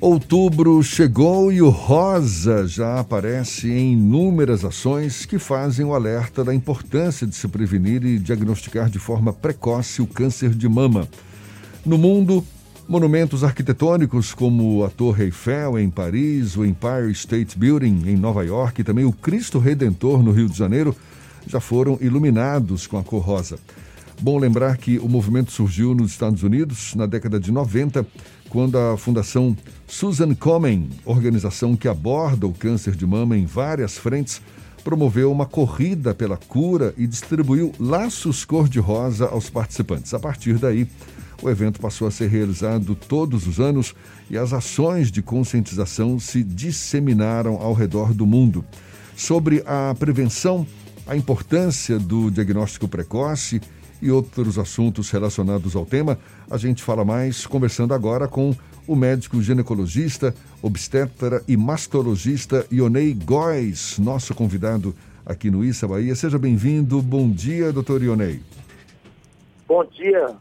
Outubro chegou e o rosa já aparece em inúmeras ações que fazem o alerta da importância de se prevenir e diagnosticar de forma precoce o câncer de mama. No mundo, monumentos arquitetônicos como a Torre Eiffel em Paris, o Empire State Building em Nova York e também o Cristo Redentor no Rio de Janeiro já foram iluminados com a cor rosa. Bom lembrar que o movimento surgiu nos Estados Unidos na década de 90, quando a Fundação Susan Komen, organização que aborda o câncer de mama em várias frentes, promoveu uma corrida pela cura e distribuiu laços cor-de-rosa aos participantes. A partir daí, o evento passou a ser realizado todos os anos e as ações de conscientização se disseminaram ao redor do mundo. Sobre a prevenção, a importância do diagnóstico precoce e outros assuntos relacionados ao tema. A gente fala mais conversando agora com o médico ginecologista, obstetra e mastologista Ionei Góes, nosso convidado aqui no Issa Bahia. Seja bem-vindo. Bom dia, doutor Ionei. Bom dia.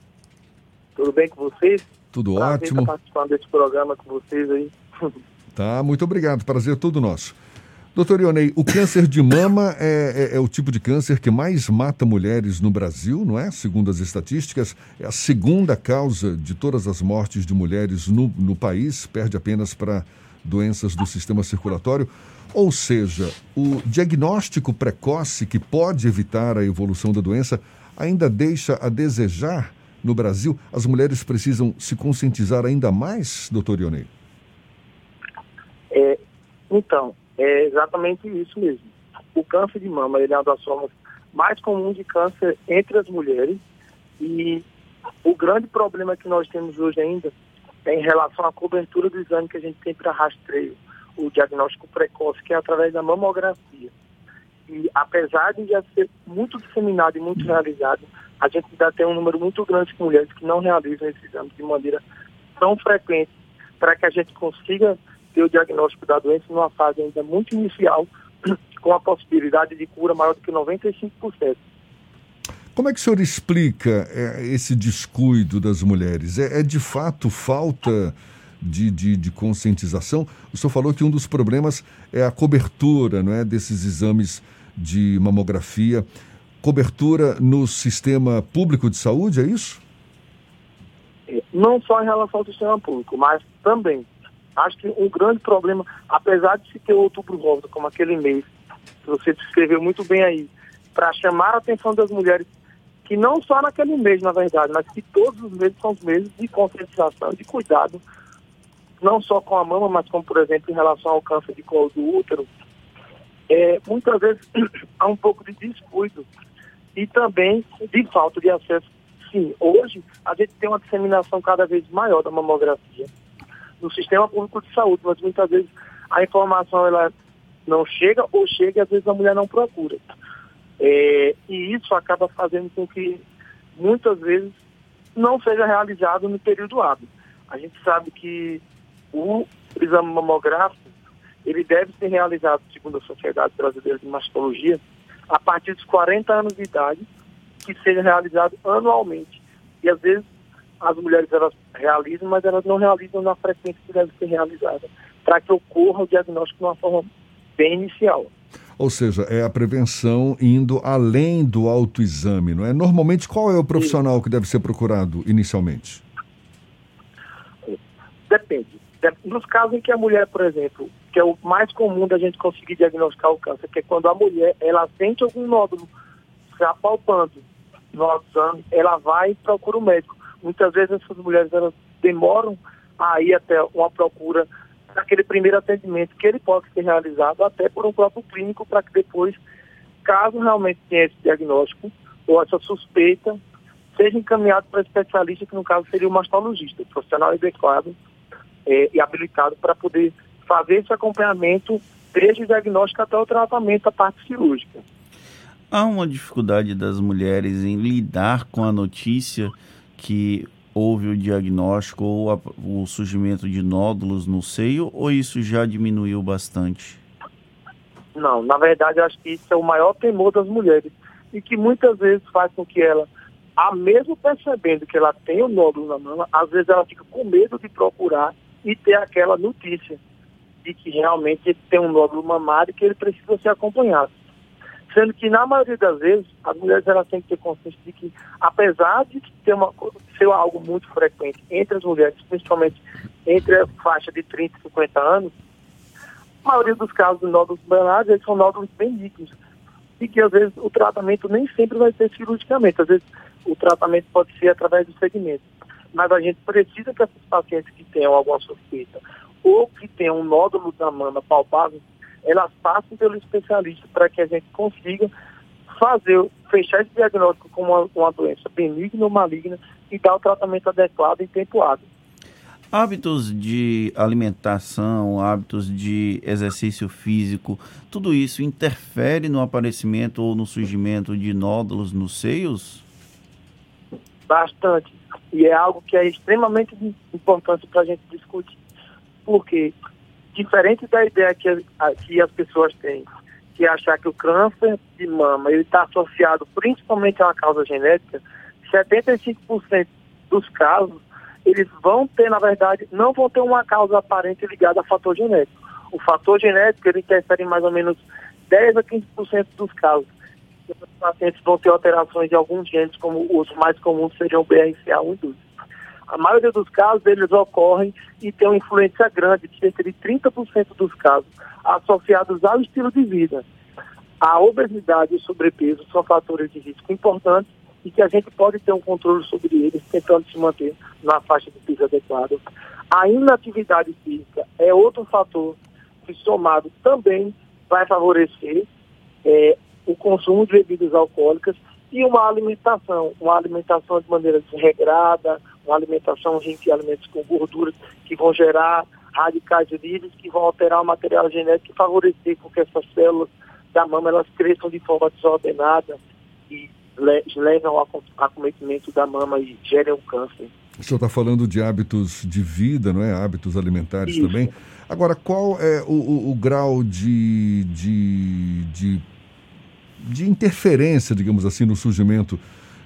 Tudo bem com vocês? Tudo Prazer ótimo. Estar participando desse programa com vocês aí. Tá, muito obrigado. Prazer todo nosso. Doutor Ionei, o câncer de mama é, é, é, o tipo de câncer que mais mata mulheres no Brasil, não é? Segundo as estatísticas, é a segunda causa de todas as mortes de mulheres no, no país, perde apenas para doenças do sistema circulatório. Ou seja, o diagnóstico precoce que pode evitar a evolução da doença ainda deixa a desejar no Brasil. As mulheres precisam se conscientizar ainda mais, doutor Ionei? É, então, é exatamente isso mesmo. O câncer de mama ele é uma das formas mais comuns de câncer entre as mulheres e o grande problema que nós temos hoje ainda é em relação à cobertura do exame que a gente tem para rastreio, o diagnóstico precoce, que é através da mamografia. E apesar de já ser muito disseminado e muito realizado, a gente ainda tem um número muito grande de mulheres que não realizam esse exame de maneira tão frequente para que a gente consiga ter o diagnóstico da doença numa fase ainda muito inicial, com a possibilidade de cura maior do que 95%. Como é que o senhor explica é, esse descuido das mulheres? É, é de fato falta de, de, de, conscientização? O senhor falou que um dos problemas é a cobertura não é, desses exames de mamografia. Cobertura no sistema público de saúde, é isso? É, não só em relação ao sistema público, mas também Acho que um grande problema, apesar de se ter outubro rosa como aquele mês, que você descreveu muito bem aí, para chamar a atenção das mulheres, que não só naquele mês, na verdade, mas que todos os meses são os meses de conscientização, de cuidado, não só com a mama, mas como, por exemplo, em relação ao câncer de colo do útero, é, muitas vezes há um pouco de descuido e também de falta de acesso. Sim, hoje a gente tem uma disseminação cada vez maior da mamografia no sistema público de saúde, mas muitas vezes a informação ela não chega ou chega e às vezes a mulher não procura. É, e isso acaba fazendo com que muitas vezes não seja realizado no período hábil. A gente sabe que o exame mamográfico ele deve ser realizado, segundo a Sociedade Brasileira de Mastologia, a partir dos 40 anos de idade, que seja realizado anualmente. E às vezes as mulheres elas realizam, mas elas não realizam na frequência que deve ser realizada, para que ocorra o diagnóstico de uma forma bem inicial. Ou seja, é a prevenção indo além do autoexame, não é? Normalmente, qual é o profissional Sim. que deve ser procurado inicialmente? Depende. Nos casos em que a mulher, por exemplo, que é o mais comum da gente conseguir diagnosticar o câncer, que é quando a mulher ela sente algum nódulo se apalpando no autoexame, ela vai e procura o médico. Muitas vezes essas mulheres elas demoram a ir até uma procura naquele primeiro atendimento que ele pode ser realizado até por um próprio clínico para que depois, caso realmente tenha esse diagnóstico ou essa suspeita, seja encaminhado para especialista, que no caso seria o mastologista, profissional adequado é, e habilitado para poder fazer esse acompanhamento desde o diagnóstico até o tratamento da parte cirúrgica. Há uma dificuldade das mulheres em lidar com a notícia que houve o diagnóstico ou a, o surgimento de nódulos no seio ou isso já diminuiu bastante? Não, na verdade eu acho que isso é o maior temor das mulheres e que muitas vezes faz com que ela, a mesmo percebendo que ela tem o nódulo na mama, às vezes ela fica com medo de procurar e ter aquela notícia de que realmente tem um nódulo mamário e que ele precisa ser acompanhado. Sendo que, na maioria das vezes, as mulheres elas têm que ter consciência de que, apesar de ter uma, ser algo muito frequente entre as mulheres, principalmente entre a faixa de 30 e 50 anos, a maioria dos casos de nódulos mamários eles são nódulos benignos. E que, às vezes, o tratamento nem sempre vai ser cirurgicamente. Às vezes, o tratamento pode ser através do segmento. Mas a gente precisa que essas pacientes que tenham alguma suspeita ou que tenham um nódulo da mama palpável, elas passem pelo especialista para que a gente consiga fazer, fechar esse diagnóstico como uma, uma doença benigna ou maligna e dar o tratamento adequado em tempo hábil. Hábitos de alimentação, hábitos de exercício físico, tudo isso interfere no aparecimento ou no surgimento de nódulos nos seios? Bastante. E é algo que é extremamente importante para a gente discutir. Porque, diferente da ideia que, a, que as pessoas têm, que é achar que o câncer de mama está associado principalmente a uma causa genética, 75% dos casos, eles vão ter, na verdade, não vão ter uma causa aparente ligada a fator genético. O fator genético, ele interfere em mais ou menos 10 a 15% dos casos os pacientes vão ter alterações de alguns genes, como os mais comuns seriam BRCA1 e 2. A maioria dos casos, eles ocorrem e tem uma influência grande, de cerca de 30% dos casos, associados ao estilo de vida. A obesidade e o sobrepeso são fatores de risco importantes e que a gente pode ter um controle sobre eles, tentando se manter na faixa de peso adequado. A inatividade física é outro fator que, somado, também vai favorecer é, o consumo de bebidas alcoólicas e uma alimentação, uma alimentação de maneira desregrada, uma alimentação rica em alimentos com gorduras que vão gerar radicais livres, que vão alterar o material genético e favorecer com que essas células da mama elas cresçam de forma desordenada e le levam ao acometimento da mama e gerem um câncer. O senhor está falando de hábitos de vida, não é? Hábitos alimentares Isso. também. Agora, qual é o, o, o grau de, de, de de interferência, digamos assim, no surgimento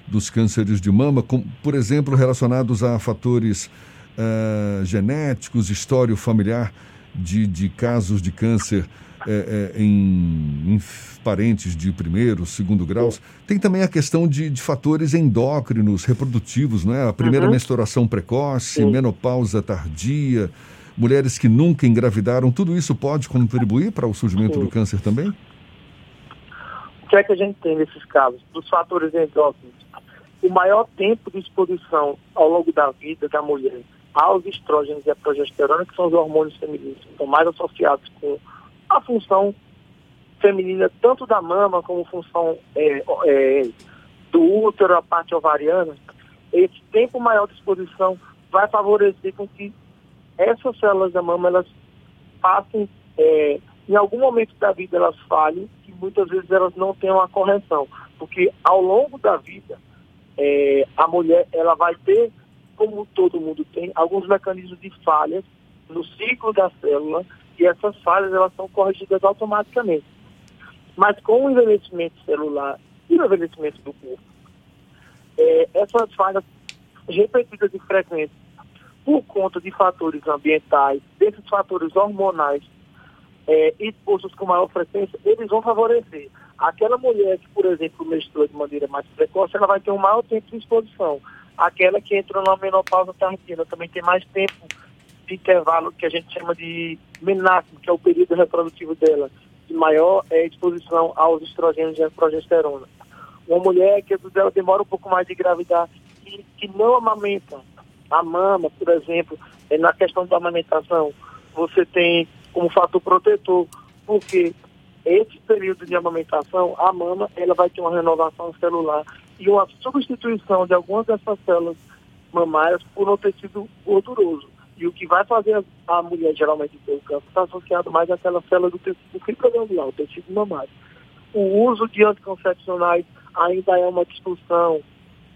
dos cânceres de mama, com, por exemplo, relacionados a fatores uh, genéticos, história familiar de, de casos de câncer é, é, em, em, parentes de primeiro, segundo graus. Tem também a questão de, de fatores endócrinos, reprodutivos, não é? A primeira uhum. menstruação precoce, Sim. menopausa tardia, mulheres que nunca engravidaram, tudo isso pode contribuir para o surgimento Sim. do câncer também? Que é que a gente tem nesses casos? Dos fatores endócrinos. O maior tempo de exposição ao longo da vida da mulher aos estrógenos e à progesterona, que são os hormônios femininos, que estão mais associados com a função feminina, tanto da mama como função é, é, do útero, a parte ovariana, esse tempo maior de exposição vai favorecer com que essas células da mama elas passem, é, em algum momento da vida elas falhem muitas vezes elas não têm uma correção, porque ao longo da vida é, a mulher ela vai ter, como todo mundo tem, alguns mecanismos de falhas no ciclo da célula e essas falhas elas são corrigidas automaticamente. Mas com o envelhecimento celular e o envelhecimento do corpo, é, essas falhas repetidas e frequentes por conta de fatores ambientais, desses fatores hormonais é, expostos com maior frequência, eles vão favorecer. Aquela mulher que, por exemplo, menstrua de maneira mais precoce, ela vai ter um maior tempo de exposição. Aquela que entrou na menopausa tardia também tem mais tempo de intervalo que a gente chama de menarque, que é o período reprodutivo dela, de maior é, exposição aos estrogênios e à progesterona. Uma mulher que dela demora um pouco mais de engravidar e que não amamenta a mama, por exemplo, é, na questão da amamentação, você tem como fator protetor, porque esse período de amamentação, a mama ela vai ter uma renovação celular e uma substituição de algumas dessas células mamárias por um tecido gorduroso. E o que vai fazer a, mulher geralmente ter o câncer está associado mais àquela célula do tecido fibroglandular, o tecido mamário. O uso de anticoncepcionais ainda é uma discussão.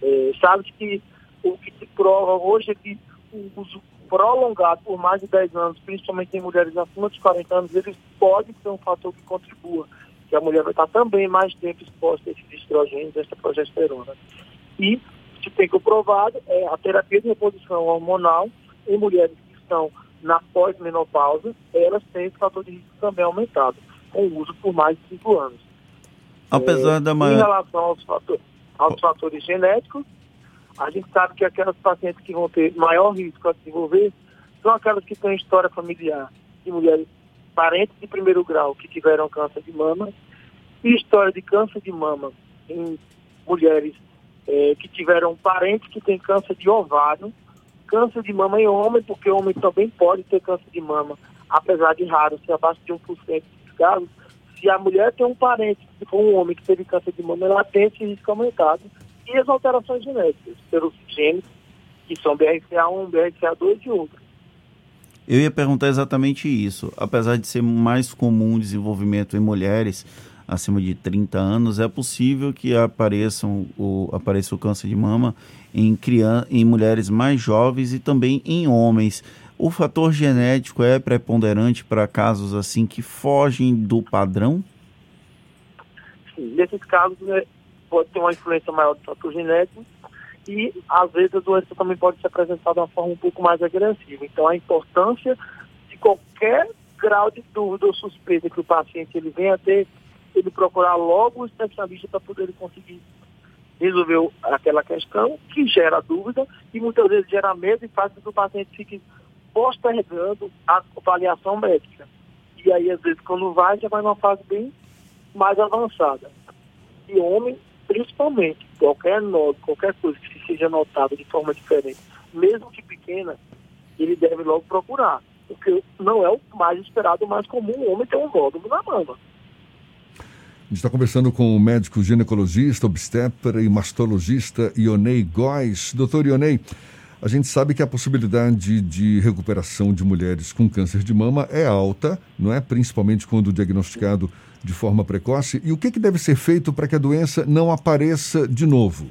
É, sabe que o que se prova hoje é que o uso prolongado por mais de 10 anos, principalmente em mulheres acima de 40 anos, ele pode ser um fator que contribua, que a mulher vai estar também mais tempo exposta a esses estrogênios, a essa progesterona. E o que tem comprovado é a terapia de reposição hormonal em mulheres que estão na pós-menopausa, elas têm esse fator de risco também aumentado, com o uso por mais de 5 anos. Apesar é, da maior... Em relação aos fatores, aos fatores genéticos, a gente sabe que aquelas pacientes que vão ter maior risco a desenvolver são aquelas que têm história familiar de mulheres parentes de primeiro grau que tiveram câncer de mama e história de câncer de mama em mulheres é, que tiveram parentes que têm câncer de ovário, câncer de mama em homem, porque homem também pode ter câncer de mama, apesar de raro, se abaixo de 1% dos casos, se a mulher tem um parente, se for um homem que teve câncer de mama, ela tem esse risco aumentado. E as alterações genéticas, pelos genes, que são BRCA1, BRCA2 e outros. Eu ia perguntar exatamente isso. Apesar de ser mais comum o desenvolvimento em mulheres acima de 30 anos, é possível que apareçam o, apareça o câncer de mama em, criança, em mulheres mais jovens e também em homens. O fator genético é preponderante para casos assim que fogem do padrão? Sim, nesses casos né, pode ter uma influência maior do fator genético e às vezes a doença também pode se apresentar de uma forma um pouco mais agressiva. Então a importância de qualquer grau de dúvida ou suspeita que o paciente ele venha ter, ele procurar logo o especialista para poder conseguir resolver aquela questão que gera dúvida e muitas vezes gera medo e faz com que o paciente fique postergando a avaliação médica. E aí, às vezes, quando vai, já vai numa fase bem mais avançada. E homem, principalmente, qualquer nódulo, qualquer coisa que seja notado de forma diferente, mesmo que pequena, ele deve logo procurar. Porque não é o mais esperado, o mais comum, o homem ter um nódulo na mama. A gente está conversando com o médico ginecologista, obstetra e mastologista Ionei Góes. Doutor Ionei, a gente sabe que a possibilidade de recuperação de mulheres com câncer de mama é alta, não é? Principalmente quando diagnosticado de forma precoce. E o que, que deve ser feito para que a doença não apareça de novo?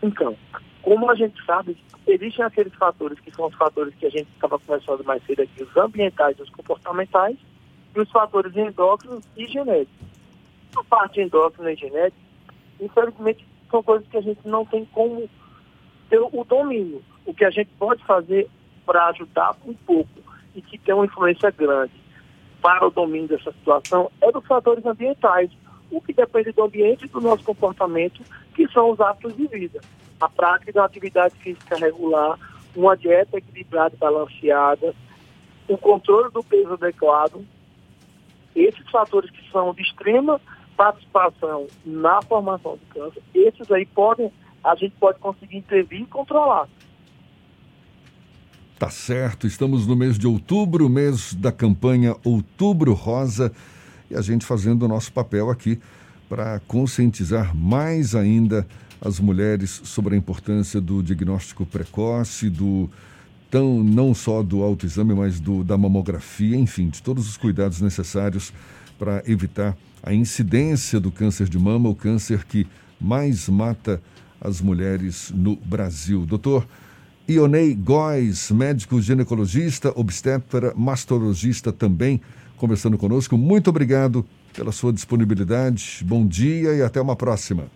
Então, como a gente sabe, existem aqueles fatores que são os fatores que a gente estava conversando mais cedo aqui, os ambientais e os comportamentais, e os fatores endócrinos e genéticos. A parte endócrina e genética, infelizmente, são coisas que a gente não tem como ter o domínio. O que a gente pode fazer para ajudar um pouco e que tem uma influência grande para o domínio dessa situação é dos fatores ambientais, o que depende do ambiente e do nosso comportamento, que são os hábitos de vida. A prática de atividade física regular, uma dieta equilibrada e balanceada, o controle do peso adequado, esses fatores que são de extrema participação na formação do câncer, esses aí podem a gente pode conseguir intervir e controlar. Tá certo, estamos no mês de outubro, mês da campanha Outubro Rosa, e a gente fazendo o nosso papel aqui para conscientizar mais ainda as mulheres sobre a importância do diagnóstico precoce, do tão não só do autoexame, mas do, da mamografia, enfim, de todos os cuidados necessários para evitar a incidência do câncer de mama, o câncer que mais mata as mulheres no Brasil. Doutor Ionei Góes, médico ginecologista, obstetra, mastologista também, conversando conosco. Muito obrigado pela sua disponibilidade. Bom dia e até uma próxima.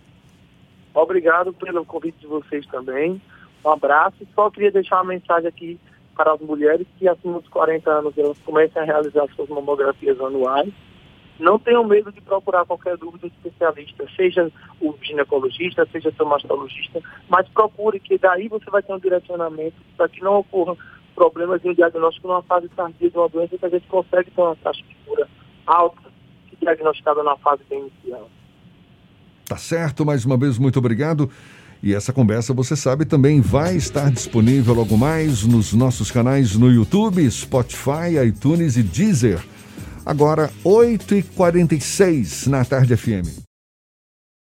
Obrigado pelo convite de vocês também. Um abraço. Só queria deixar uma mensagem aqui para as mulheres que acima dos 40 anos elas comecem a realizar suas mamografias anuais não tenham medo de procurar qualquer dúvida especialista, seja o ginecologista, seja o mastologista, mas procure que daí você vai ter um direcionamento para que não ocorram problemas em um diagnóstico numa fase tardia de uma doença que a gente consegue ter uma taxa de cura alta que diagnosticada na fase inicial. Tá certo, mais uma vez muito obrigado. E essa conversa, você sabe, também vai estar disponível logo mais nos nossos canais no YouTube, Spotify, iTunes e Deezer. Agora, 8h46 na Tarde FM.